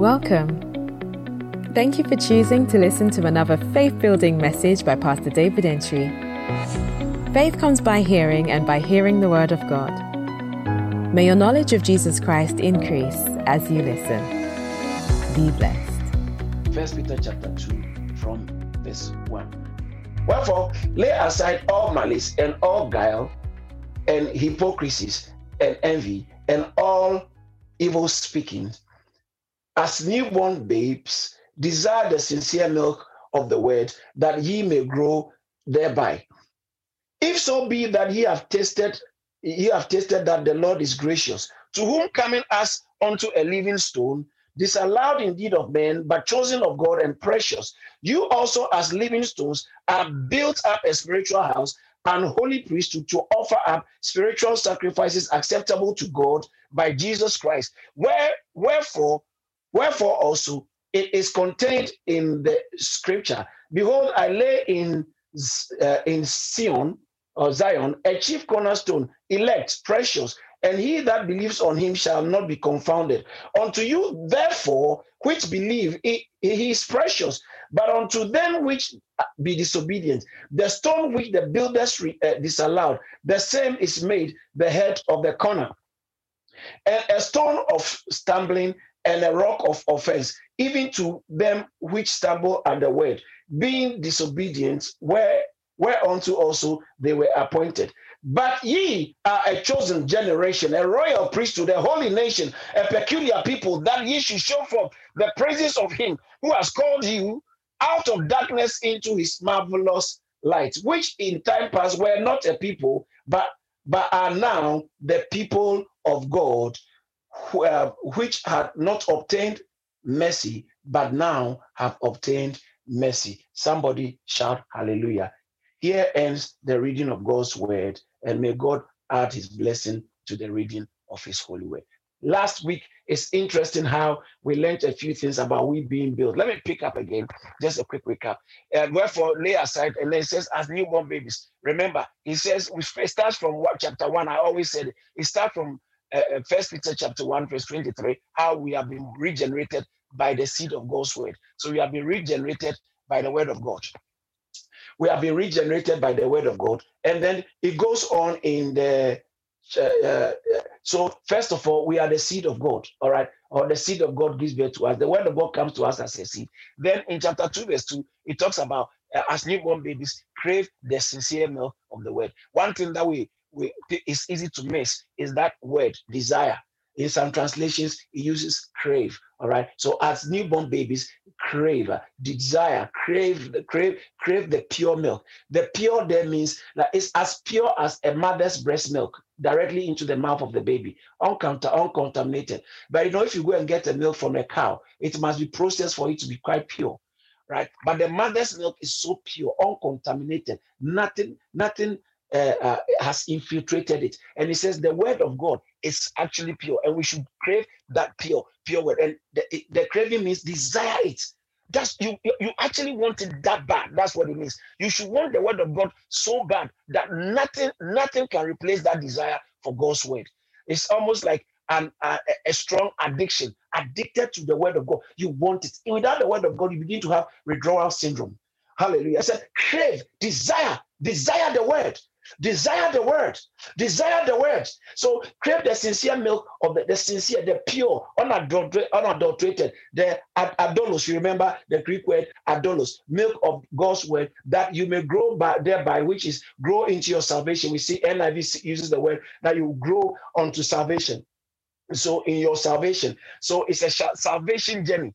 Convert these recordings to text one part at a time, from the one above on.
Welcome. Thank you for choosing to listen to another faith building message by Pastor David Entry. Faith comes by hearing, and by hearing the Word of God. May your knowledge of Jesus Christ increase as you listen. Be blessed. First Peter chapter 2 from verse 1. Wherefore, lay aside all malice and all guile and hypocrisies and envy and all evil speaking as newborn babes, desire the sincere milk of the word, that ye may grow thereby. If so be that ye have tasted, ye have tasted that the Lord is gracious, to whom coming as unto a living stone, disallowed indeed of men, but chosen of God and precious. You also, as living stones, are built up a spiritual house and holy priesthood to offer up spiritual sacrifices acceptable to God by Jesus Christ. Where wherefore Wherefore also it is contained in the scripture. Behold, I lay in uh, in Sion or Zion a chief cornerstone, elect, precious, and he that believes on him shall not be confounded. Unto you, therefore, which believe, he, he is precious. But unto them which be disobedient, the stone which the builders re, uh, disallowed, the same is made the head of the corner. And a stone of stumbling and a rock of offense, even to them which stumble at the word, being disobedient, where whereunto also they were appointed. But ye are a chosen generation, a royal priesthood, a holy nation, a peculiar people, that ye should show forth the praises of him who has called you out of darkness into his marvelous light, which in time past were not a people, but but are now the people of God uh, which had not obtained mercy, but now have obtained mercy. Somebody shout hallelujah. Here ends the reading of God's word, and may God add his blessing to the reading of his holy word. Last week, it's interesting how we learned a few things about we being built. Let me pick up again, just a quick recap. And wherefore, lay aside, and then it says, as newborn babies. Remember, he says, we start from what chapter one. I always said it starts from uh, uh, First Peter chapter 1, verse 23, how we have been regenerated by the seed of God's word. So we have been regenerated by the word of God. We have been regenerated by the word of God. And then it goes on in the uh, uh, so first of all, we are the seed of God, all right, or the seed of God gives birth to us. The word of God comes to us as a seed. Then in chapter two, verse two, it talks about uh, as newborn babies crave the sincere milk of the word. One thing that we we, it's easy to miss is that word desire. In some translations, it uses crave. All right. So as newborn babies, crave, uh, desire, crave, crave, crave the pure milk. The pure there means that it's as pure as a mother's breast milk directly into the mouth of the baby, uncont- uncontaminated. But you know, if you go and get a milk from a cow, it must be processed for it to be quite pure right? But the mother's milk is so pure, uncontaminated, nothing, nothing uh, uh, has infiltrated it. And he says the word of God is actually pure, and we should crave that pure, pure word. And the, the craving means desire it. That's you, you actually want it that bad. That's what it means. You should want the word of God so bad that nothing, nothing can replace that desire for God's word. It's almost like an, a, a strong addiction, addicted to the word of God. You want it. without the word of God, you begin to have withdrawal syndrome. Hallelujah. I said, crave, desire, desire the word. Desire the word. Desire the word. So crave the sincere milk of the, the sincere, the pure, unadulterated, the ad- adolos. You remember the Greek word adolos, milk of God's word, that you may grow by thereby, which is grow into your salvation. We see NIV uses the word that you grow unto salvation. So in your salvation. So it's a salvation journey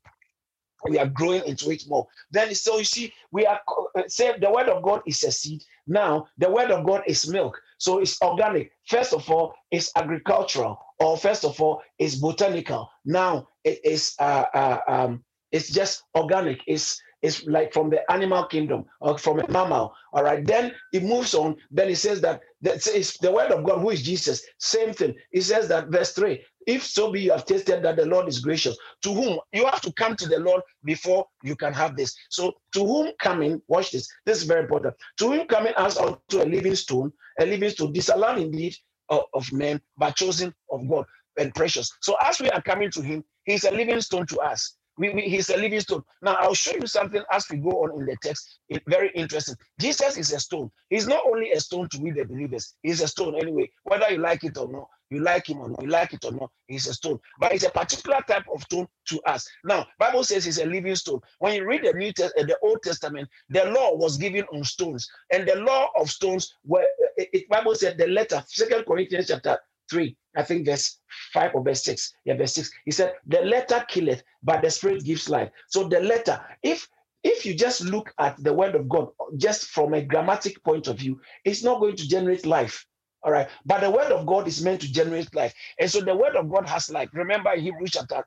we are growing into it more. Then so you see, we are uh, say the word of God is a seed. Now the word of God is milk. So it's organic. First of all, it's agricultural, or first of all, it's botanical. Now it is uh, uh, um, it's just organic. It's it's like from the animal kingdom or from a mammal. All right. Then it moves on. Then it says that that is the word of God, who is Jesus. Same thing. It says that verse three. If so be you have tasted that the Lord is gracious, to whom you have to come to the Lord before you can have this. So, to whom coming, watch this, this is very important. To whom coming as unto a living stone, a living stone, disallowed indeed of, of men, but chosen of God. and precious. So as we are coming to him, he's a living stone to us. We, we, he's a living stone. Now, I'll show you something as we go on in the text. It's very interesting. Jesus is a stone. He's not only a stone to we the believers, he's a stone anyway, whether you like it or not. You like him or not, you like it or not, he's a stone. But it's a particular type of stone to us. Now, Bible says he's a living stone. When you read the New Testament, uh, the Old Testament, the law was given on stones, and the law of stones were. Uh, it, it Bible said the letter, Second Corinthians chapter 3, I think verse 5 or verse 6. Yeah, verse 6. He said, The letter killeth, but the spirit gives life. So the letter, if if you just look at the word of God just from a grammatic point of view, it's not going to generate life. All right. But the word of God is meant to generate life. And so the word of God has life. Remember Hebrews chapter,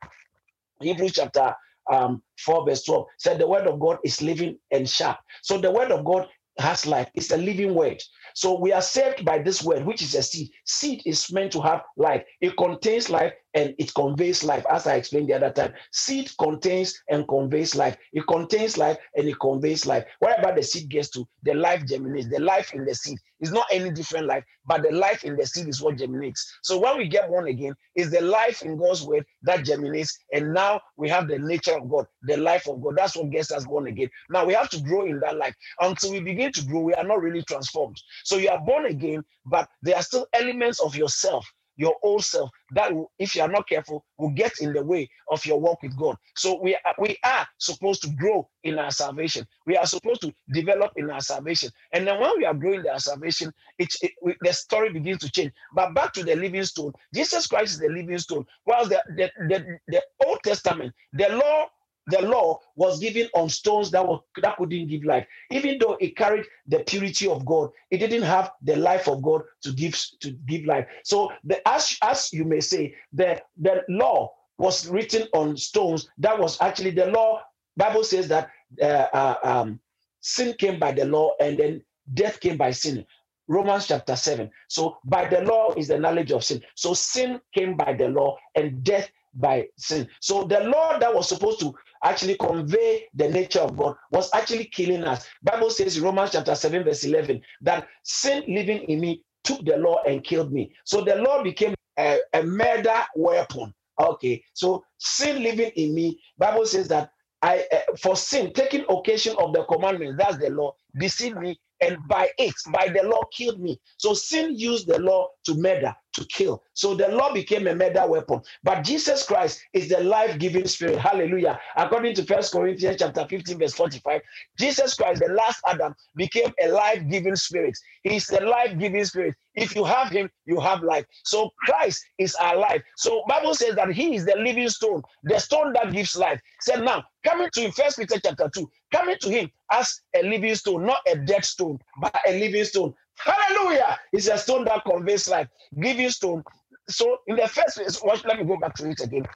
Hebrews chapter um, 4, verse 12 said the word of God is living and sharp. So the word of God has life. It's a living word. So we are saved by this word, which is a seed. Seed is meant to have life. It contains life and it conveys life, as I explained the other time. Seed contains and conveys life. It contains life and it conveys life. Wherever the seed gets to, the life germinates. The life in the seed is not any different life, but the life in the seed is what germinates. So when we get born again, is the life in God's word that germinates, and now we have the nature of God, the life of God. That's what gets us born again. Now we have to grow in that life. Until we begin to grow, we are not really transformed. So you are born again, but there are still elements of yourself your old self that if you are not careful will get in the way of your walk with god. So we are, we are supposed to grow in our salvation. We are supposed to develop in our salvation. And then when we are growing our salvation it, it we, the story begins to change. But back to the living stone. Jesus christ is the living stone. While the the, the, the old testament the law the law was given on stones that were that couldn't give life. Even though it carried the purity of God, it didn't have the life of God to give to give life. So the as as you may say, the the law was written on stones. That was actually the law. Bible says that uh, uh, um, sin came by the law, and then death came by sin. Romans chapter 7. So, by the law is the knowledge of sin. So, sin came by the law, and death by sin. So, the law that was supposed to actually convey the nature of God was actually killing us. Bible says Romans chapter 7 verse 11 that sin living in me took the law and killed me. So the law became a, a murder weapon. Okay, so sin living in me, Bible says that I uh, for sin taking occasion of the commandment, that's the law, deceive me and by it, by the law, killed me. So sin used the law to murder, to kill. So the law became a murder weapon. But Jesus Christ is the life-giving spirit. Hallelujah. According to First Corinthians chapter 15, verse 45, Jesus Christ, the last Adam, became a life-giving spirit. He's the life-giving spirit. If you have him, you have life. So Christ is our life. So Bible says that he is the living stone, the stone that gives life. Said now, coming to First Peter chapter 2, coming to him as a living stone, not a dead stone, but a living stone. Hallelujah! It's a stone that conveys life, giving stone. So in the first place, watch, let me go back to it again.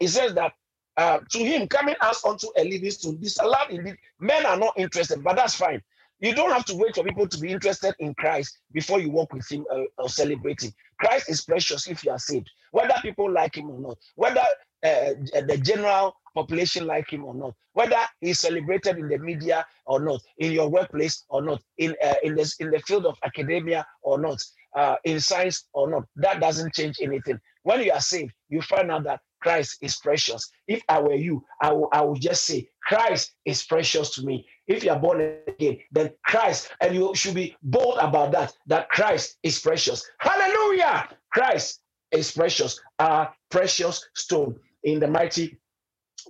It says that uh, to him coming as unto a living stone, disallowed indeed. Men are not interested, but that's fine. You don't have to wait for people to be interested in Christ before you walk with Him uh, or celebrate Him. Christ is precious if you are saved, whether people like Him or not, whether uh, the general population like Him or not, whether He's celebrated in the media or not, in your workplace or not, in uh, in this in the field of academia or not, uh, in science or not. That doesn't change anything. When you are saved, you find out that Christ is precious. If I were you, I would just say, Christ is precious to me. If you are born again, then Christ, and you should be bold about that, that Christ is precious. Hallelujah! Christ is precious, a precious stone in the mighty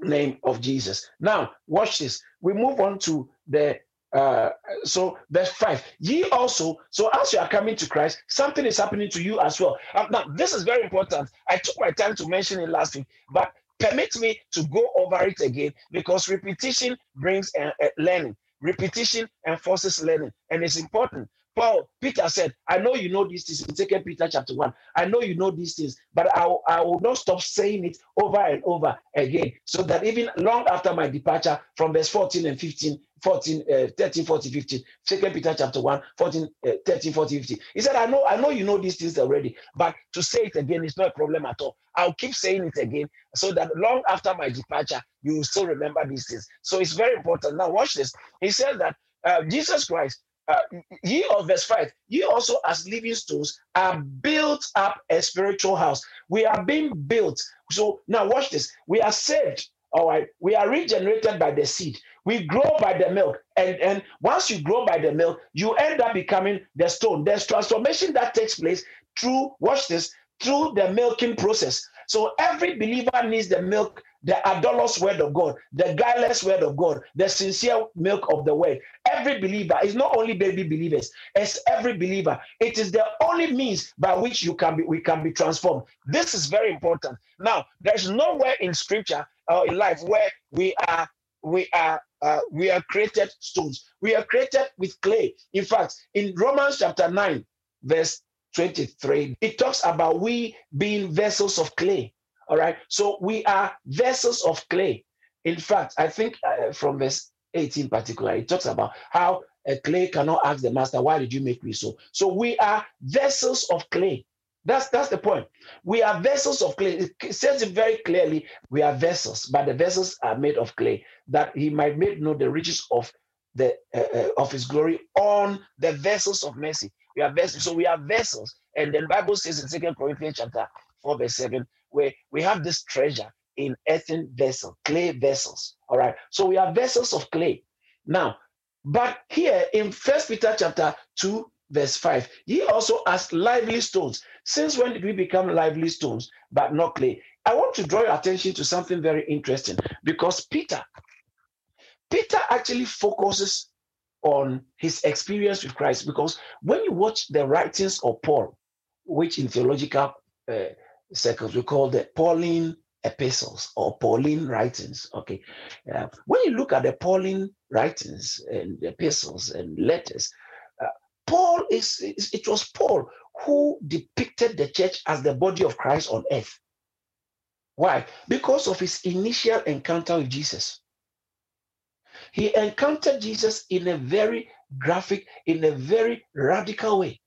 name of Jesus. Now, watch this. We move on to the uh, so verse 5 ye also so as you are coming to christ something is happening to you as well uh, now this is very important i took my time to mention it last week but permit me to go over it again because repetition brings uh, uh, learning repetition enforces learning and it's important Paul, Peter said, I know you know these things in Second Peter chapter 1. I know you know these things, but I, I will not stop saying it over and over again. So that even long after my departure from verse 14 and 15, 14, uh, 13, 14, 15, Second Peter chapter 1, 14, uh, 13, 14, 15. He said, I know, I know you know these things already, but to say it again is not a problem at all. I'll keep saying it again so that long after my departure, you will still remember these things. So it's very important. Now, watch this. He said that uh, Jesus Christ uh, ye of verse 5, ye also as living stones are built up a spiritual house. We are being built. So now watch this. We are saved. All right. We are regenerated by the seed. We grow by the milk. And, and once you grow by the milk, you end up becoming the stone. There's transformation that takes place through, watch this, through the milking process. So every believer needs the milk the adolous word of God, the guileless word of God, the sincere milk of the word. Every believer is not only baby believers, it's every believer. It is the only means by which you can be we can be transformed. This is very important. Now, there's nowhere in scripture or in life where we are we are uh, we are created stones. We are created with clay. In fact, in Romans chapter 9, verse 23, it talks about we being vessels of clay. All right. So we are vessels of clay. In fact, I think uh, from verse 18 particular, it talks about how a clay cannot ask the master, why did you make me so? So we are vessels of clay. That's that's the point. We are vessels of clay. It says it very clearly. We are vessels, but the vessels are made of clay, that he might make know the riches of the uh, uh, of his glory on the vessels of mercy. We are vessels, so we are vessels. And then Bible says in Second Corinthians chapter 4, verse 7, where we have this treasure in earthen vessel, clay vessels. All right. So we are vessels of clay. Now, but here in First Peter chapter 2, verse 5, he also asked lively stones. Since when did we become lively stones, but not clay? I want to draw your attention to something very interesting because Peter, Peter actually focuses on his experience with Christ because when you watch the writings of Paul, which in theological uh, circles we call the Pauline epistles or Pauline writings. Okay, uh, when you look at the Pauline writings and epistles and letters, uh, Paul is, is it was Paul who depicted the church as the body of Christ on earth. Why? Because of his initial encounter with Jesus. He encountered Jesus in a very graphic, in a very radical way.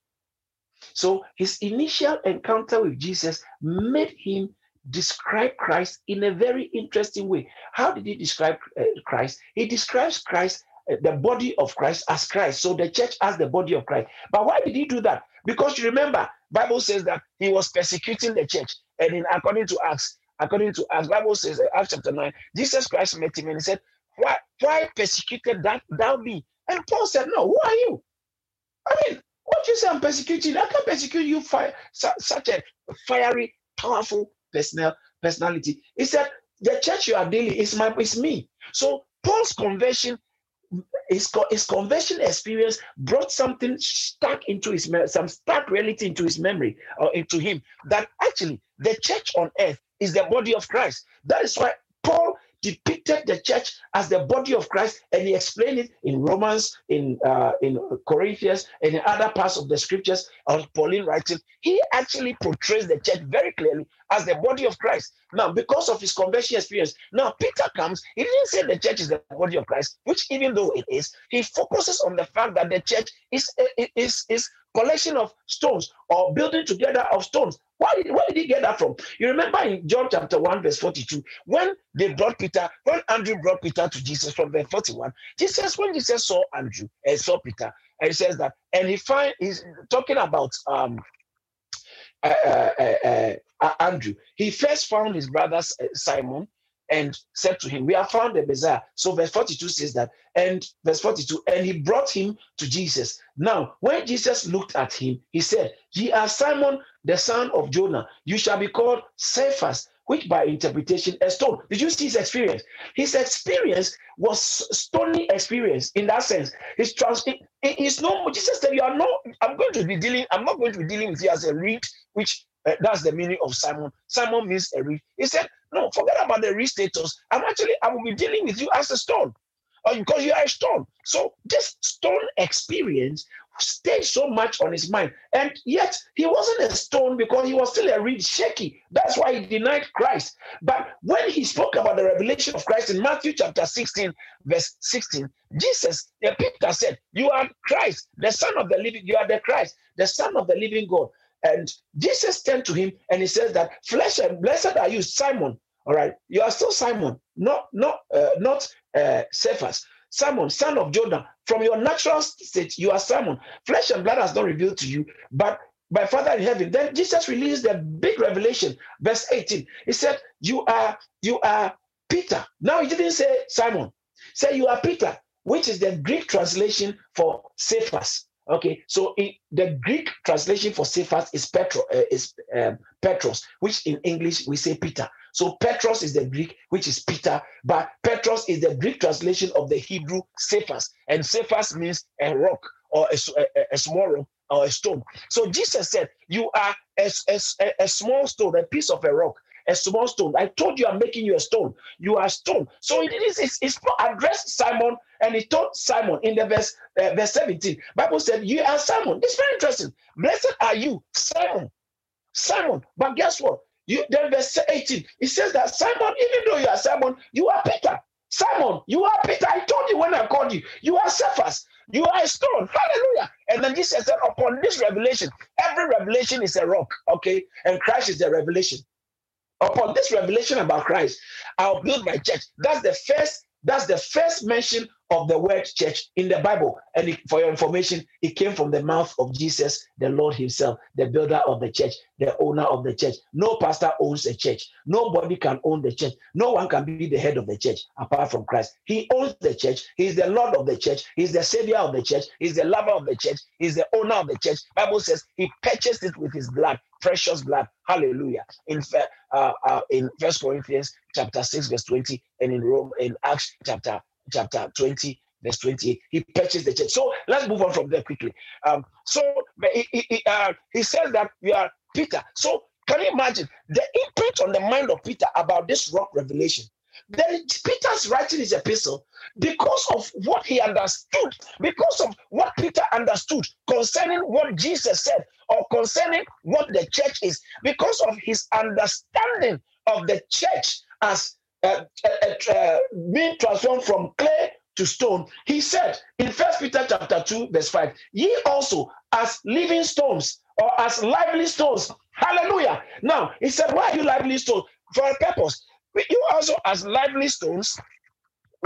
So his initial encounter with Jesus made him describe Christ in a very interesting way. How did he describe uh, Christ? He describes Christ, uh, the body of Christ, as Christ. So the church as the body of Christ. But why did he do that? Because you remember, Bible says that he was persecuting the church, and in according to Acts, according to Acts, Bible says, uh, Acts chapter nine, Jesus Christ met him and he said, "Why, why persecuted that thou me?" And Paul said, "No, who are you? I mean, what you say I'm persecuting? I can persecute you fire, such a fiery, powerful personal personality. He said, the church you are dealing is my is me. So Paul's conversion, his, his conversion experience brought something stuck into his some stuck reality into his memory or into him that actually the church on earth is the body of Christ. That is why Paul depicted the church as the body of Christ, and he explained it in Romans, in uh, in Corinthians, and in other parts of the scriptures of Pauline writing. He actually portrays the church very clearly as the body of Christ. Now, because of his conversion experience, now Peter comes. He didn't say the church is the body of Christ, which even though it is, he focuses on the fact that the church is is is collection of stones or building together of stones. Why did, where did he get that from? You remember in John chapter 1, verse 42, when they brought Peter, when Andrew brought Peter to Jesus from verse 41, Jesus, when Jesus saw Andrew and saw Peter, and he says that, and he find he's talking about um uh, uh, uh, Andrew. He first found his brother uh, Simon and said to him, We have found the Messiah. So verse 42 says that, and verse 42, and he brought him to Jesus. Now, when Jesus looked at him, he said, Ye are Simon, the son of Jonah. You shall be called Cephas, which by interpretation a stone. Did you see his experience? His experience was stony experience in that sense. His trans it, it is no Jesus said, You are not, I'm going to be dealing, I'm not going to be dealing with you as a reed, which uh, that's the meaning of Simon. Simon means a reed. He said, No, forget about the reed status. I'm actually, I will be dealing with you as a stone. Or because you are a stone. So this stone experience stayed so much on his mind. And yet he wasn't a stone because he was still a reed shaky. That's why he denied Christ. But when he spoke about the revelation of Christ in Matthew chapter 16, verse 16, Jesus, the Peter said, You are Christ, the Son of the living, you are the Christ, the Son of the living God. And Jesus turned to him and he says that flesh and blessed are you, Simon. All right, you are still Simon, not not uh, not uh, Cephas. Simon, son of Jonah, from your natural state, you are Simon. Flesh and blood has not revealed to you, but by Father in heaven. Then Jesus released the big revelation, verse 18. He said, You are, you are Peter. Now he didn't say Simon. Say you are Peter, which is the Greek translation for Cephas. Okay, so in, the Greek translation for Cephas is Petro, uh, is um, Petros, which in English we say Peter. So Petros is the Greek, which is Peter, but Petros is the Greek translation of the Hebrew Cephas, and Cephas means a rock or a, a, a small rock or a stone. So Jesus said, "You are a, a, a small stone, a piece of a rock." a small stone. I told you I'm making you a stone. You are stone. So it is it's, it's addressed Simon and he told Simon in the verse uh, verse 17. Bible said, You are Simon. It's very interesting. Blessed are you, Simon. Simon. But guess what? You then verse 18. It says that Simon, even though you are Simon, you are Peter. Simon, you are Peter. I told you when I called you. You are Cephas. You are a stone. Hallelujah. And then Jesus said, upon this revelation, every revelation is a rock. Okay. And Christ is the revelation upon this revelation about Christ, I'll build my church. That's the first, that's the first mention of the word church in the Bible. And for your information, it came from the mouth of Jesus, the Lord Himself, the builder of the church, the owner of the church. No pastor owns a church. Nobody can own the church. No one can be the head of the church apart from Christ. He owns the church. He's the Lord of the church. He's the savior of the church. He's the lover of the church. He's the owner of the church. Bible says He purchased it with His blood, precious blood. Hallelujah. In uh, uh, in First Corinthians chapter six verse twenty, and in Rome in Acts chapter chapter 20, verse 28. He purchased the church. So let's move on from there quickly. Um, so he, he, uh, he says that we are Peter. So can you imagine the imprint on the mind of Peter about this rock revelation? Then Peter's writing his epistle because of what he understood, because of what Peter understood concerning what Jesus said or concerning what the church is, because of his understanding of the church as uh, uh, uh, being transformed from clay to stone, he said in First Peter chapter 2, verse 5, ye also as living stones or as lively stones. Hallelujah. Now he said, Why are you lively stones? For a purpose. You also, as lively stones,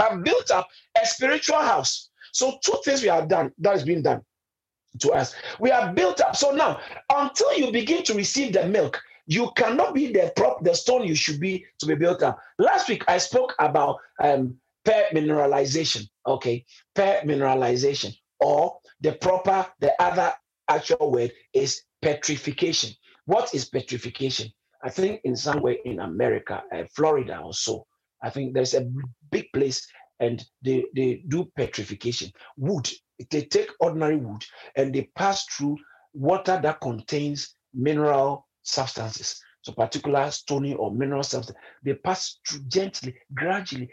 have built up a spiritual house. So, two things we have done that is being done to us. We have built up. So now, until you begin to receive the milk, you cannot be the prop, the stone you should be to be built up. Last week I spoke about um, permineralization. Okay, permineralization, or the proper, the other actual word is petrification. What is petrification? I think in some way in America, uh, Florida or so, I think there's a big place and they, they do petrification. Wood, they take ordinary wood and they pass through water that contains mineral substances. So particular stony or mineral substance, they pass through gently, gradually,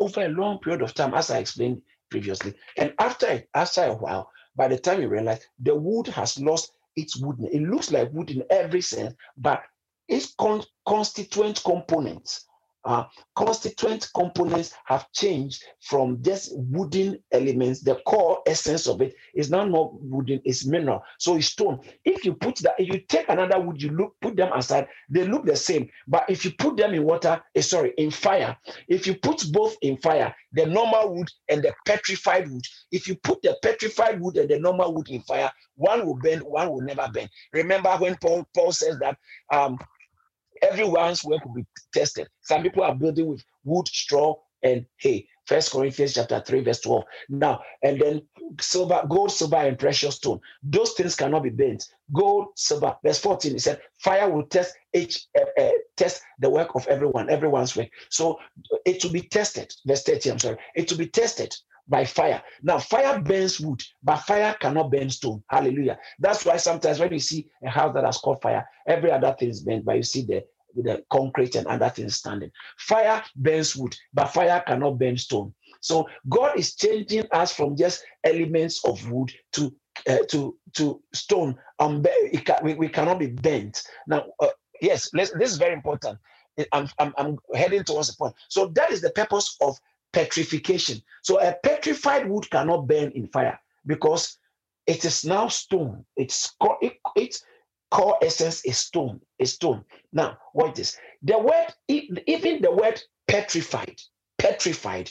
over a long period of time, as I explained previously. And after after a while, by the time you realize the wood has lost its woodness, it looks like wood in every sense, but its con- constituent components uh, constituent components have changed from just wooden elements. The core essence of it is now not wooden, it's mineral. So it's stone. If you put that, if you take another wood, you look, put them aside, they look the same. But if you put them in water, eh, sorry, in fire, if you put both in fire, the normal wood and the petrified wood, if you put the petrified wood and the normal wood in fire, one will burn, one will never burn. Remember when Paul, Paul says that um, everyone's work will be tested. Some people are building with wood, straw, and hay. First Corinthians chapter 3, verse 12. Now, and then silver, gold, silver, and precious stone. Those things cannot be bent. Gold, silver. Verse 14, it said, fire will test each uh, uh, test the work of everyone, everyone's work. So it will be tested. Verse 30, I'm sorry. It will be tested by fire. Now, fire burns wood, but fire cannot burn stone. Hallelujah. That's why sometimes when you see a house that has caught fire, every other thing is burnt, but you see the with the concrete and other things standing. Fire burns wood, but fire cannot burn stone. So God is changing us from just elements of wood to uh, to to stone. Um, we, we cannot be bent. Now, uh, yes, this is very important. I'm, I'm, I'm heading towards the point. So that is the purpose of petrification. So a petrified wood cannot burn in fire because it is now stone. It's it, it's core essence is stone, is stone. Now, what is the word? Even the word petrified, petrified,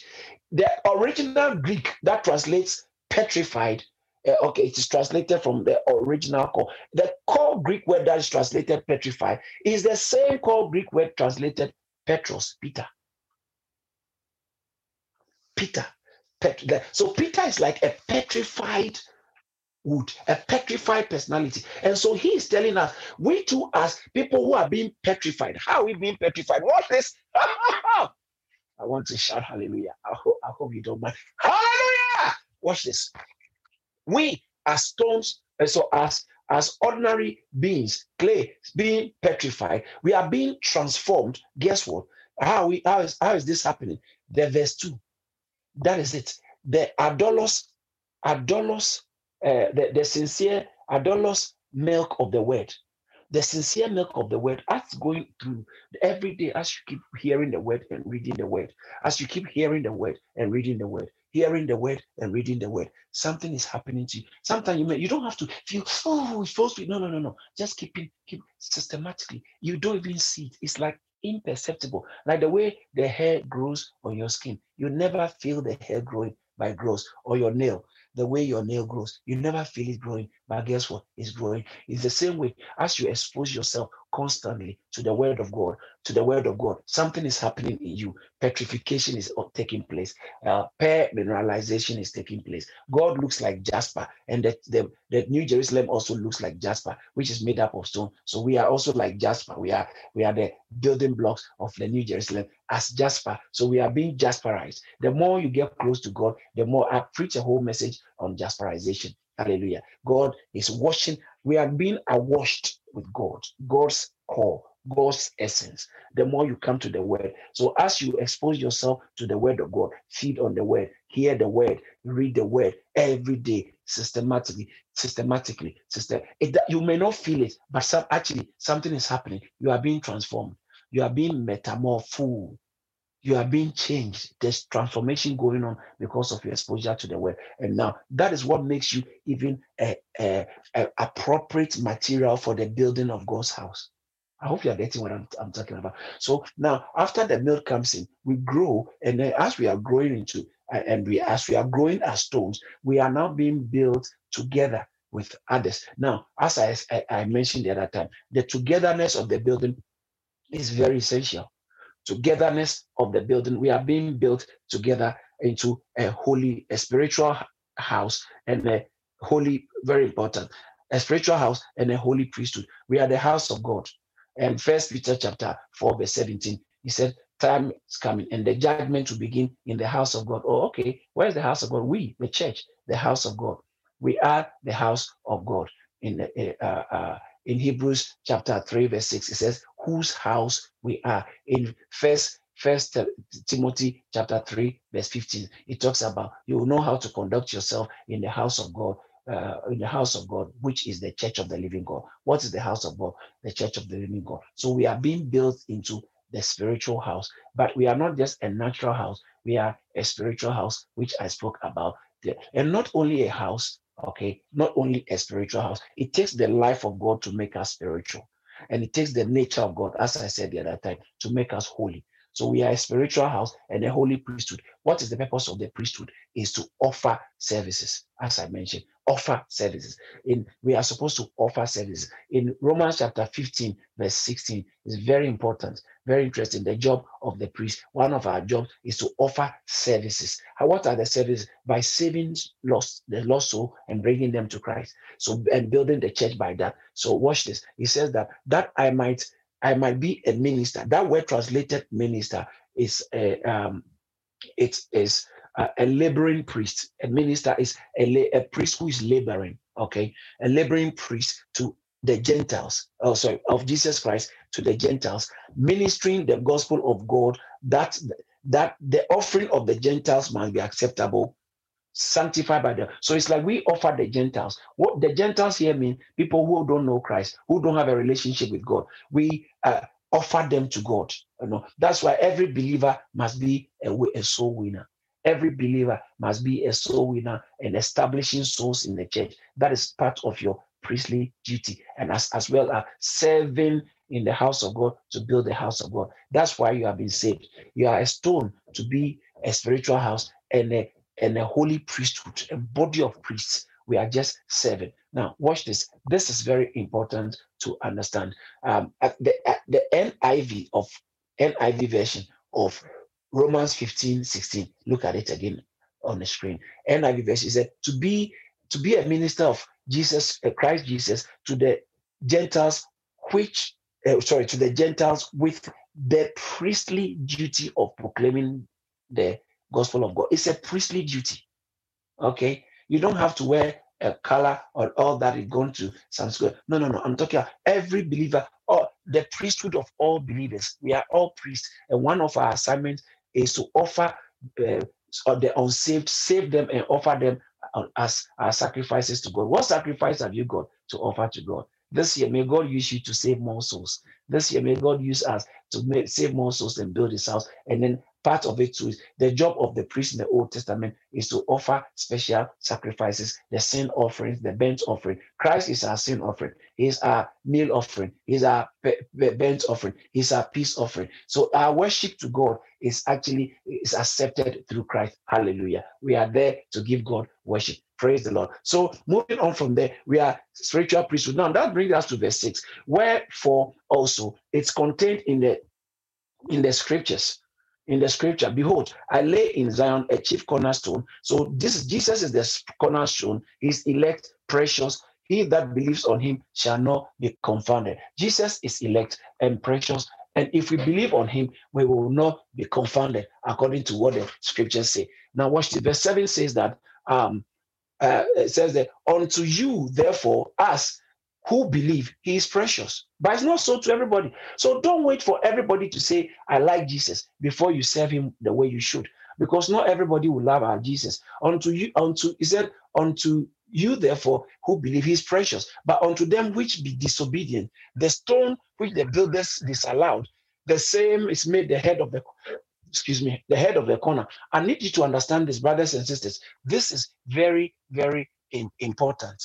the original Greek that translates petrified. Uh, okay, it is translated from the original core. The core Greek word that is translated petrified is the same core Greek word translated Petros, Peter. Peter. Pet, so Peter is like a petrified wood, a petrified personality. And so he is telling us, we too, as people who are being petrified, how are we being petrified? What is? I want to shout hallelujah. I hope, I hope you don't mind. Hallelujah! Watch this. We as stones, and so as as ordinary beings, clay, being petrified, we are being transformed. Guess what? How we how is how is this happening? The verse two. That is it. The adolos, adolos uh, the, the sincere adolous milk of the word. The sincere milk of the word. As going through every day as you keep hearing the word and reading the word as you keep hearing the word and reading the word hearing the word and reading the word something is happening to you. Sometimes you may you don't have to feel oh it's supposed to no no no no. Just keep it keep systematically. You don't even see it. It's like imperceptible. Like the way the hair grows on your skin. You never feel the hair growing by growth or your nail the way your nail grows. You never feel it growing, but guess what? It's growing. It's the same way as you expose yourself constantly to the word of God, to the word of God. Something is happening in you. Petrification is taking place. Uh, permineralization is taking place. God looks like jasper, and that the, the New Jerusalem also looks like jasper, which is made up of stone. So we are also like jasper. We are we are the building blocks of the New Jerusalem as jasper. So we are being jasperized. The more you get close to God, the more I preach a whole message on jasperization. Hallelujah. God is washing. We are being awashed with God, God's core, God's essence. The more you come to the word. So as you expose yourself to the word of God, feed on the word, hear the word, read the word every day, systematically, systematically, system. It, you may not feel it, but some, actually something is happening. You are being transformed. You are being metamorphosed you are being changed. There's transformation going on because of your exposure to the word. And now that is what makes you even a, a, a appropriate material for the building of God's house. I hope you are getting what I'm, I'm talking about. So now, after the milk comes in, we grow, and then as we are growing into, and we as we are growing as stones, we are now being built together with others. Now, as I, I, mentioned the other time, the togetherness of the building is very essential togetherness of the building. We are being built together into a holy, a spiritual house and a holy, very important, a spiritual house and a holy priesthood. We are the house of God. And First Peter chapter 4, verse 17, he said, Time is coming and the judgment will begin in the house of God. Oh, okay. Where's the house of God? We, the church, the house of God. We are the house of God. In the, uh, uh, in Hebrews chapter 3, verse 6, it says, whose house we are. In first First Timothy chapter 3, verse 15, it talks about you know how to conduct yourself in the house of God, uh, in the house of God, which is the church of the living God. What is the house of God? The church of the living God. So we are being built into the spiritual house, but we are not just a natural house, we are a spiritual house, which I spoke about. There. And not only a house, okay, not only a spiritual house, it takes the life of God to make us spiritual. And it takes the nature of God, as I said the other time, to make us holy. So we are a spiritual house and a holy priesthood. What is the purpose of the priesthood? Is to offer services, as I mentioned, offer services. In we are supposed to offer services. In Romans chapter 15, verse 16, is very important, very interesting. The job of the priest, one of our jobs is to offer services. What are the services? By saving lost, the lost soul and bringing them to Christ. So and building the church by that. So watch this. He says that that I might I might be a minister. That word translated minister is a um, it is a, a laboring priest. A minister is a, a priest who is laboring. Okay, a laboring priest to the Gentiles, oh sorry, of Jesus Christ to the Gentiles, ministering the gospel of God. That that the offering of the Gentiles might be acceptable sanctified by them. So it's like we offer the Gentiles. What the Gentiles here mean people who don't know Christ, who don't have a relationship with God. We uh, offer them to God. You know that's why every believer must be a, a soul winner. Every believer must be a soul winner and establishing souls in the church. That is part of your priestly duty, and as as well as serving in the house of God to build the house of God. That's why you have been saved. You are a stone to be a spiritual house and a, and a holy priesthood, a body of priests. We are just serving. Now, watch this. This is very important to understand. Um, at the, at the NIV of NIV version of Romans 15, 16. Look at it again on the screen. NIV version said to be to be a minister of Jesus, uh, Christ Jesus, to the Gentiles, which uh, sorry, to the Gentiles with the priestly duty of proclaiming the gospel of God. It's a priestly duty. Okay, you don't have to wear a color or all that is going to some school. No, no, no. I'm talking about every believer or the priesthood of all believers. We are all priests, and one of our assignments is to offer uh, the unsaved, save them, and offer them uh, as, as sacrifices to God. What sacrifice have you got to offer to God? This year, may God use you to save more souls. This year, may God use us to make, save more souls and build His house. And then part of it too is the job of the priest in the Old Testament is to offer special sacrifices, the sin offerings, the burnt offering. Christ is our sin offering. He's our meal offering. He's our burnt offering. He's our peace offering. So our worship to God is actually is accepted through Christ. Hallelujah. We are there to give God worship. Praise the Lord. So moving on from there, we are spiritual priesthood. Now that brings us to verse six. Wherefore also it's contained in the in the scriptures in the scripture, behold, I lay in Zion a chief cornerstone. So this Jesus is the cornerstone, his elect, precious. He that believes on him shall not be confounded. Jesus is elect and precious. And if we believe on him, we will not be confounded, according to what the scriptures say. Now, watch this. Verse 7 says that um uh, it says that unto you, therefore, us who believe he is precious. But it's not so to everybody. So don't wait for everybody to say, I like Jesus before you serve him the way you should. Because not everybody will love our Jesus. Unto you, unto he said, unto you therefore who believe he is precious, but unto them which be disobedient, the stone which the builders disallowed, the same is made the head of the excuse me, the head of the corner. I need you to understand this, brothers and sisters. This is very, very important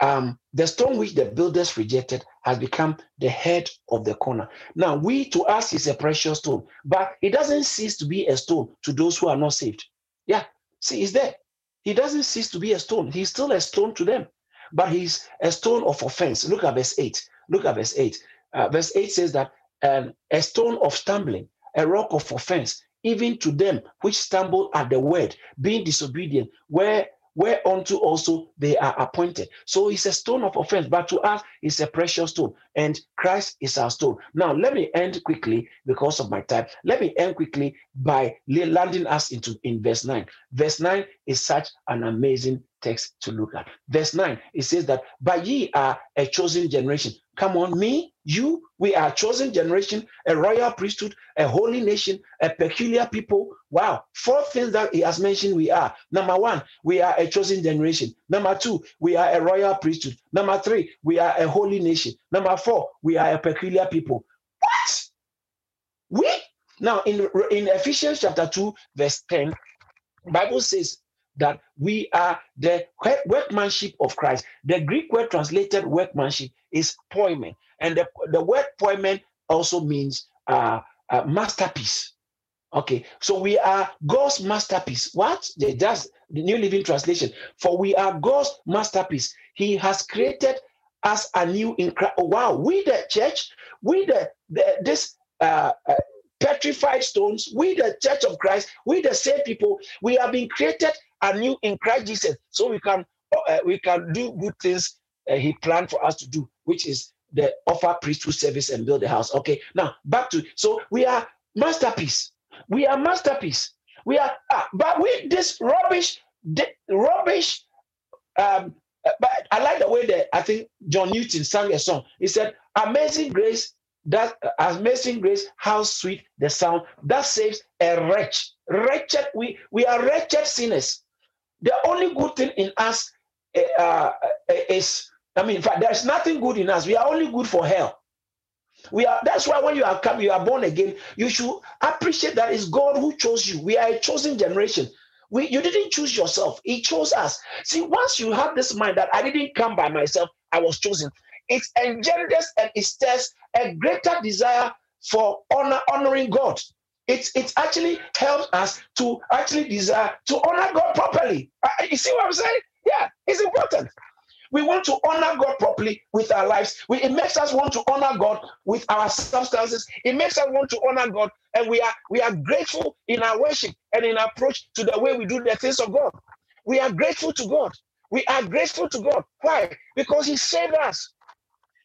um, the stone which the builders rejected has become the head of the corner. Now, we to us is a precious stone, but it doesn't cease to be a stone to those who are not saved. Yeah, see, he's there. He doesn't cease to be a stone. He's still a stone to them, but he's a stone of offense. Look at verse 8. Look at verse 8. Uh, verse 8 says that um, a stone of stumbling, a rock of offense, even to them which stumble at the word, being disobedient, where whereunto also they are appointed. So it's a stone of offense, but to us it's a precious stone, and Christ is our stone. Now, let me end quickly because of my time. Let me end quickly by landing us into in verse 9. Verse 9 is such an amazing text to look at. Verse 9, it says that, But ye are a chosen generation. Come on, me, you, we are a chosen generation, a royal priesthood, a holy nation, a peculiar people. Wow, four things that he has mentioned we are. Number one, we are a chosen generation. Number two, we are a royal priesthood. Number three, we are a holy nation. Number four, we are a peculiar people. What? We? Now, in, in Ephesians chapter 2, verse 10, Bible says, that we are the workmanship of Christ. The Greek word translated workmanship is poimen, and the, the word poimen also means uh, uh, masterpiece. Okay, so we are God's masterpiece. What? Just the New Living Translation. For we are God's masterpiece. He has created us anew in Christ. Wow, we the church, we the, the this uh, uh, petrified stones, we the church of Christ, we the same people, we have been created anew in Christ Jesus, so we can uh, we can do good things uh, He planned for us to do, which is the offer priesthood service and build the house. Okay, now back to so we are masterpiece. We are masterpiece. We are, ah, but we this rubbish, the, rubbish. Um, uh, but I like the way that I think John Newton sang a song. He said, "Amazing grace, that uh, amazing grace, how sweet the sound that saves a wretch, wretched. We we are wretched sinners. The only good thing in us eh, uh, eh, is, I mean, in fact, there's nothing good in us. We are only good for hell. We are. That's why when you are come, you are born again. You should appreciate that it's God who chose you. We are a chosen generation. We, you didn't choose yourself. He chose us. See, once you have this mind that I didn't come by myself, I was chosen. It engenders and it stirs a greater desire for honor, honoring God. it, it actually helps us to actually desire to honor God properly. You see what I'm saying? Yeah, it's important. We want to honor God properly with our lives. We, it makes us want to honor God with our substances. It makes us want to honor God, and we are we are grateful in our worship and in our approach to the way we do the things of God. We are grateful to God. We are grateful to God. Why? Because He saved us.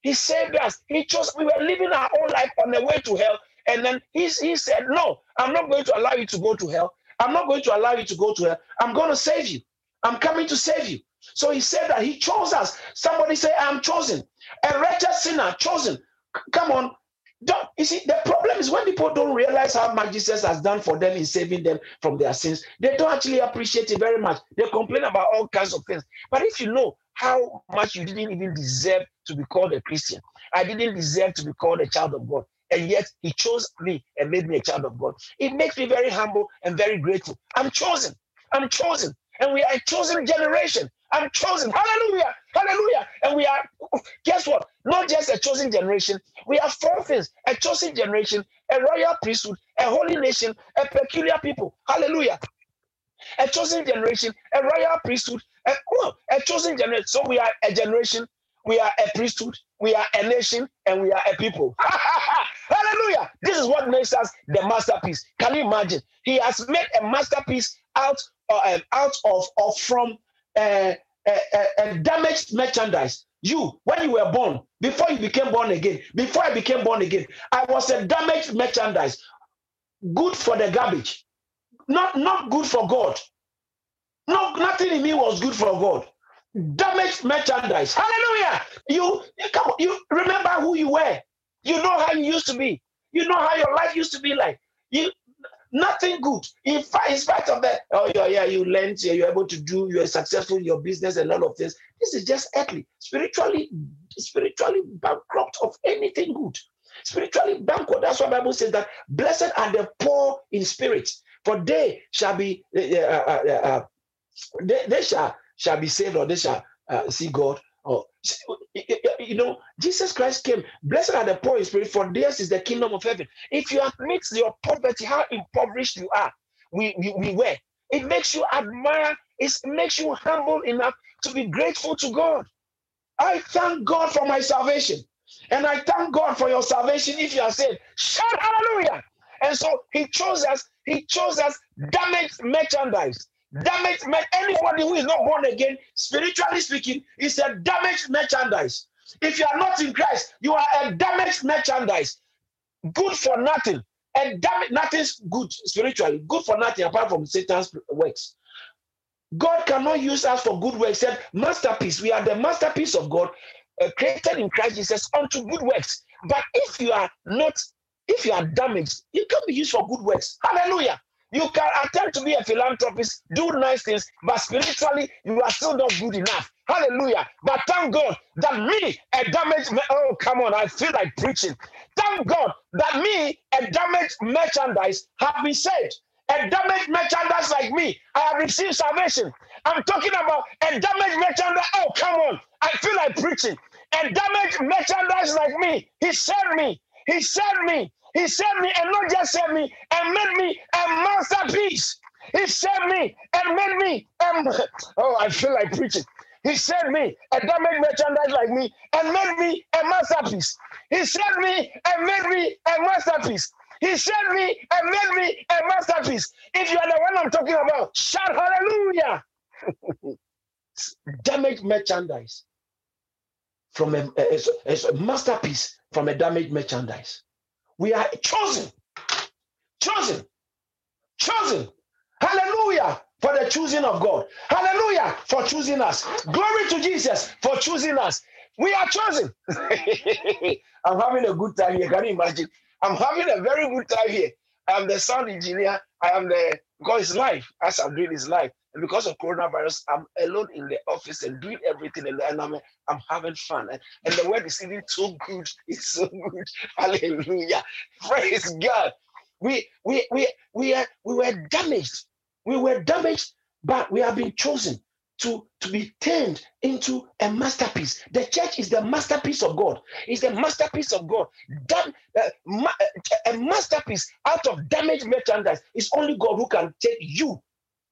He saved us. He chose. We were living our own life on the way to hell, and then he, he said, "No, I'm not going to allow you to go to hell. I'm not going to allow you to go to hell. I'm going to save you. I'm coming to save you." So he said that he chose us. Somebody say, I'm chosen. A wretched sinner, chosen. Come on. Don't, you see, the problem is when people don't realize how much Jesus has done for them in saving them from their sins, they don't actually appreciate it very much. They complain about all kinds of things. But if you know how much you didn't even deserve to be called a Christian, I didn't deserve to be called a child of God, and yet He chose me and made me a child of God. It makes me very humble and very grateful. I'm chosen. I'm chosen. And we are a chosen generation. I'm chosen. Hallelujah. Hallelujah. And we are, guess what? Not just a chosen generation. We are four things a chosen generation, a royal priesthood, a holy nation, a peculiar people. Hallelujah. A chosen generation, a royal priesthood, a, oh, a chosen generation. So we are a generation, we are a priesthood, we are a nation, and we are a people. Hallelujah. This is what makes us the masterpiece. Can you imagine? He has made a masterpiece out, uh, out of or from uh, uh, uh, damaged merchandise. You, when you were born, before you became born again, before I became born again, I was a damaged merchandise, good for the garbage, not not good for God. No, nothing in me was good for God. Damaged merchandise. Hallelujah. You, you come you remember who you were. You know how you used to be. You know how your life used to be like. You Nothing good. In fact, in spite of that, oh yeah, yeah, you learned, you're able to do, you're successful in your business and all of this. This is just earthly, spiritually, spiritually bankrupt of anything good. Spiritually bankrupt. That's why Bible says that blessed are the poor in spirit, for they shall be, uh, uh, they, they shall shall be saved, or they shall uh, see God. Oh, you know, Jesus Christ came. Blessed are the poor in spirit, for theirs is the kingdom of heaven. If you admit your poverty, how impoverished you are, we, we, we were. It makes you admire, it makes you humble enough to be grateful to God. I thank God for my salvation. And I thank God for your salvation if you are saved. Shout hallelujah. And so he chose us, he chose us damaged merchandise Damaged anybody who is not born again, spiritually speaking, is a damaged merchandise. If you are not in Christ, you are a damaged merchandise. Good for nothing. And damage, nothing's good spiritually. Good for nothing apart from Satan's works. God cannot use us for good works. Said masterpiece. We are the masterpiece of God, uh, created in Christ Jesus unto good works. But if you are not, if you are damaged, you can be used for good works. Hallelujah. You can attempt to be a philanthropist, do nice things, but spiritually, you are still not good enough. Hallelujah. But thank God that me, a damaged, oh, come on, I feel like preaching. Thank God that me, a damaged merchandise, have been saved. A damaged merchandise like me, I have received salvation. I'm talking about a damaged merchandise. Oh, come on. I feel like preaching. A damaged merchandise like me, he saved me. He sent me. He sent me and not just sent me and made me a masterpiece. He sent me and made me. Um, oh, I feel like preaching. He sent me, a damaged merchandise like me, and made me a masterpiece. He sent me and made me a masterpiece. He saved me and made me a masterpiece. If you are the one I'm talking about, shout hallelujah. damaged merchandise from a, a, a, a masterpiece from a damaged merchandise. We are chosen. Chosen. Chosen. Hallelujah for the choosing of God. Hallelujah for choosing us. Glory to Jesus for choosing us. We are chosen. I'm having a good time here. Can you imagine? I'm having a very good time here. I'm the sound engineer. I am the God is life as I'm doing his life. And because of coronavirus, I'm alone in the office and doing everything, and, I'm I'm having fun. And, and the word is even so good. It's so good. Hallelujah. Praise God. We we we we are, we were damaged. We were damaged, but we have been chosen to, to be turned into a masterpiece. The church is the masterpiece of God. It's the masterpiece of God. That, uh, ma- uh, a masterpiece out of damaged merchandise. It's only God who can take you.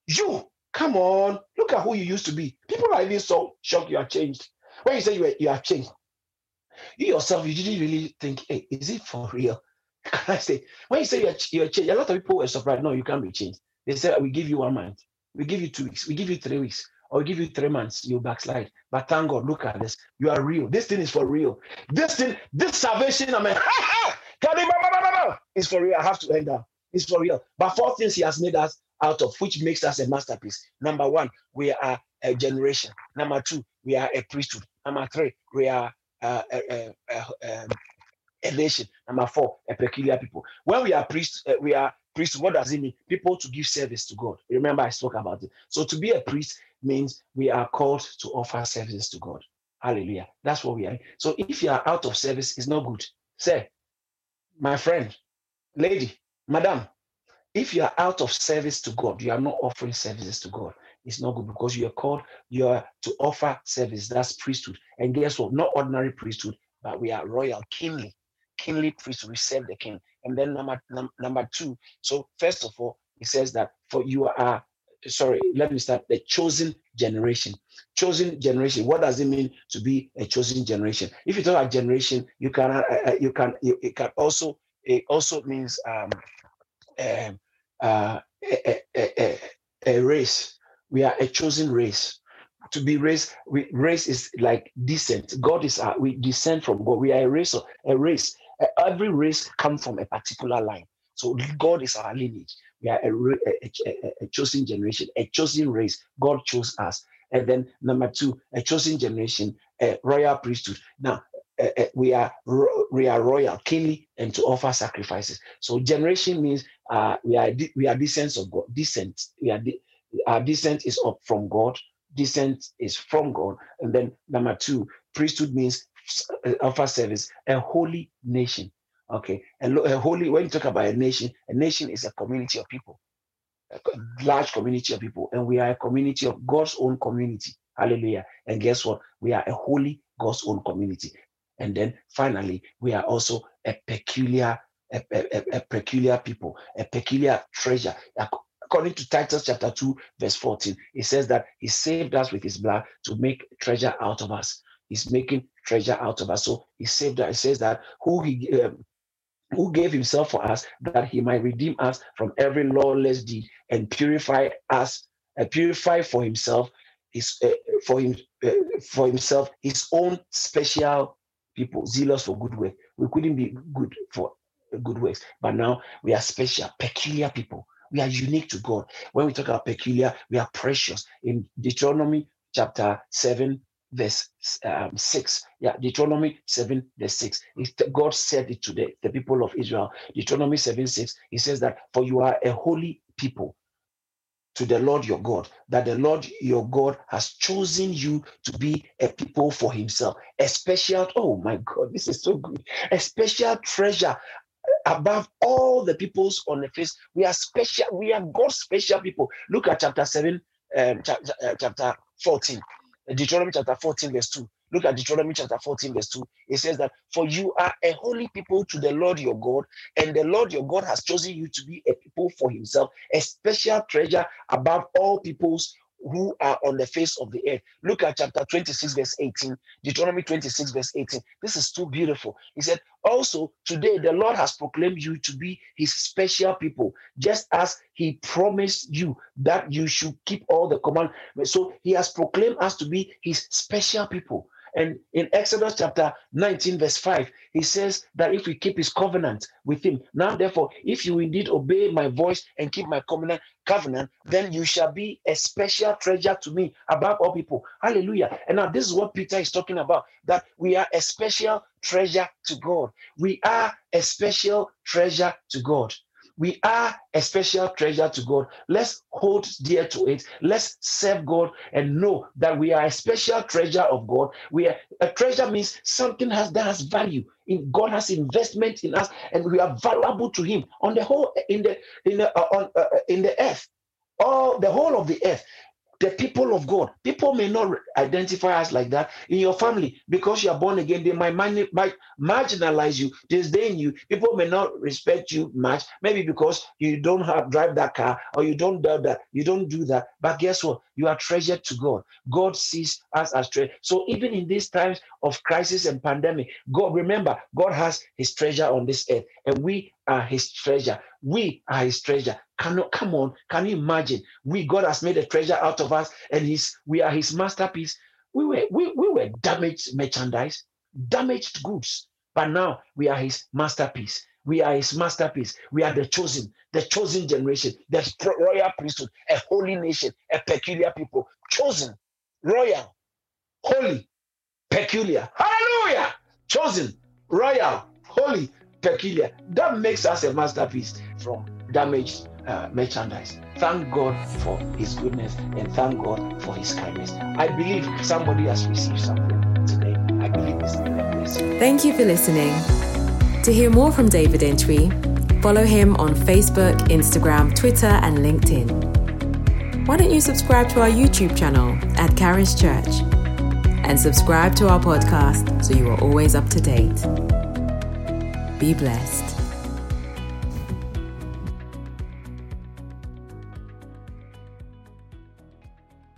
You, come on, look at who you used to be. People are even so shocked you are changed. When you say you, you are changed, you yourself, you didn't really think, hey, is it for real? Can I say, when you say you're, you're changed, a lot of people were surprised. No, you can't be changed. They said, we give you one month, we give you two weeks, we give you three weeks, or we give you three months, you backslide. But thank God, look at this. You are real. This thing is for real. This thing, this salvation, I mean, is for real. I have to end up. It's for real. But four things he has made us out of, which makes us a masterpiece. Number one, we are a generation. Number two, we are a priesthood. Number three, we are uh, a, a, a, a, nation. Number four, a peculiar people. When we are priests, uh, we are priests. What does it mean? People to give service to God. Remember, I spoke about it. So to be a priest means we are called to offer services to God. Hallelujah. That's what we are. So if you are out of service, it's not good. Say, my friend, lady, madam, if you are out of service to God, you are not offering services to God. It's not good because you are called, you are to offer service. That's priesthood. And guess what? Not ordinary priesthood, but we are royal, kingly, kingly priesthood. We serve the king. And then number num, number two. So first of all, he says that for you are sorry, let me start the chosen generation. Chosen generation. What does it mean to be a chosen generation? If you talk about generation, you can uh, uh you can you, it can also it also means um, um uh, a, a, a, a race. We are a chosen race. To be raised, we, race is like descent. God is our, we descend from God. We are a race. A race. Every race comes from a particular line. So God is our lineage. We are a, a, chosen generation, a chosen race. God chose us. And then number two, a chosen generation, a royal priesthood. Now, uh, uh, we are we are royal, kingly, and to offer sacrifices. So generation means uh, we are we are descendants of God. Descent. We are de- our descent is up from God. Descent is from God. And then number two, priesthood means uh, offer service, a holy nation. Okay, and a holy. When you talk about a nation, a nation is a community of people, a large community of people, and we are a community of God's own community. Hallelujah! And guess what? We are a holy God's own community. And then finally, we are also a peculiar, a, a, a peculiar people, a peculiar treasure. According to Titus chapter 2, verse 14, it says that he saved us with his blood to make treasure out of us. He's making treasure out of us. So he saved us. It says that who he um, who gave himself for us that he might redeem us from every lawless deed and purify us, uh, purify for himself his uh, for him uh, for himself his own special people, zealous for good work. We couldn't be good for good works, but now we are special, peculiar people. We are unique to God. When we talk about peculiar, we are precious. In Deuteronomy chapter 7, verse um, 6. Yeah, Deuteronomy 7, verse 6. God said it to the, the people of Israel. Deuteronomy 7, 6. He says that, For you are a holy people to the Lord your God, that the Lord your God has chosen you to be a people for himself. A special, oh my God, this is so good. A special treasure above all the peoples on the face. We are special, we are God's special people. Look at chapter 7, um, uh, chapter 14. Deuteronomy chapter 14, verse 2. Look at Deuteronomy chapter 14, verse 2. It says that, For you are a holy people to the Lord your God, and the Lord your God has chosen you to be a people for himself, a special treasure above all peoples who are on the face of the earth. Look at chapter 26, verse 18, Deuteronomy 26, verse 18. This is too beautiful. He said, Also, today the Lord has proclaimed you to be his special people, just as he promised you that you should keep all the commandments. So he has proclaimed us to be his special people. And in Exodus chapter 19, verse 5, he says that if we keep his covenant with him, now therefore, if you indeed obey my voice and keep my covenant, covenant, then you shall be a special treasure to me above all people. Hallelujah. And now this is what Peter is talking about that we are a special treasure to God. We are a special treasure to God. We are a special treasure to God. Let's hold dear to it. Let's serve God and know that we are a special treasure of God. We are a treasure means something has that has value. In God has investment in us, and we are valuable to Him on the whole in the in the uh, on uh, uh in the earth, all the whole of the earth. The people of God. People may not identify us like that in your family because you are born again. They might, marginalize you, disdain you. People may not respect you much, maybe because you don't have drive that car or you don't do that. You don't do that. But guess what? You are treasured to God. God sees us as treasure. So even in these times of crisis and pandemic, God remember God has His treasure on this earth, and we are His treasure. We are His treasure. Can, come on, can you imagine? We God has made a treasure out of us, and His we are His masterpiece. We were we, we were damaged merchandise, damaged goods, but now we are His masterpiece. We are His masterpiece. We are the chosen, the chosen generation, the royal priesthood, a holy nation, a peculiar people, chosen, royal, holy, peculiar. Hallelujah! Chosen, royal, holy, peculiar. That makes us a masterpiece from damaged uh, merchandise. Thank God for His goodness and thank God for His kindness. I believe somebody has received something today. I believe this is. Thank you for listening. To hear more from David Entry, follow him on Facebook, Instagram, Twitter, and LinkedIn. Why don't you subscribe to our YouTube channel at Caris Church? And subscribe to our podcast so you are always up to date. Be blessed.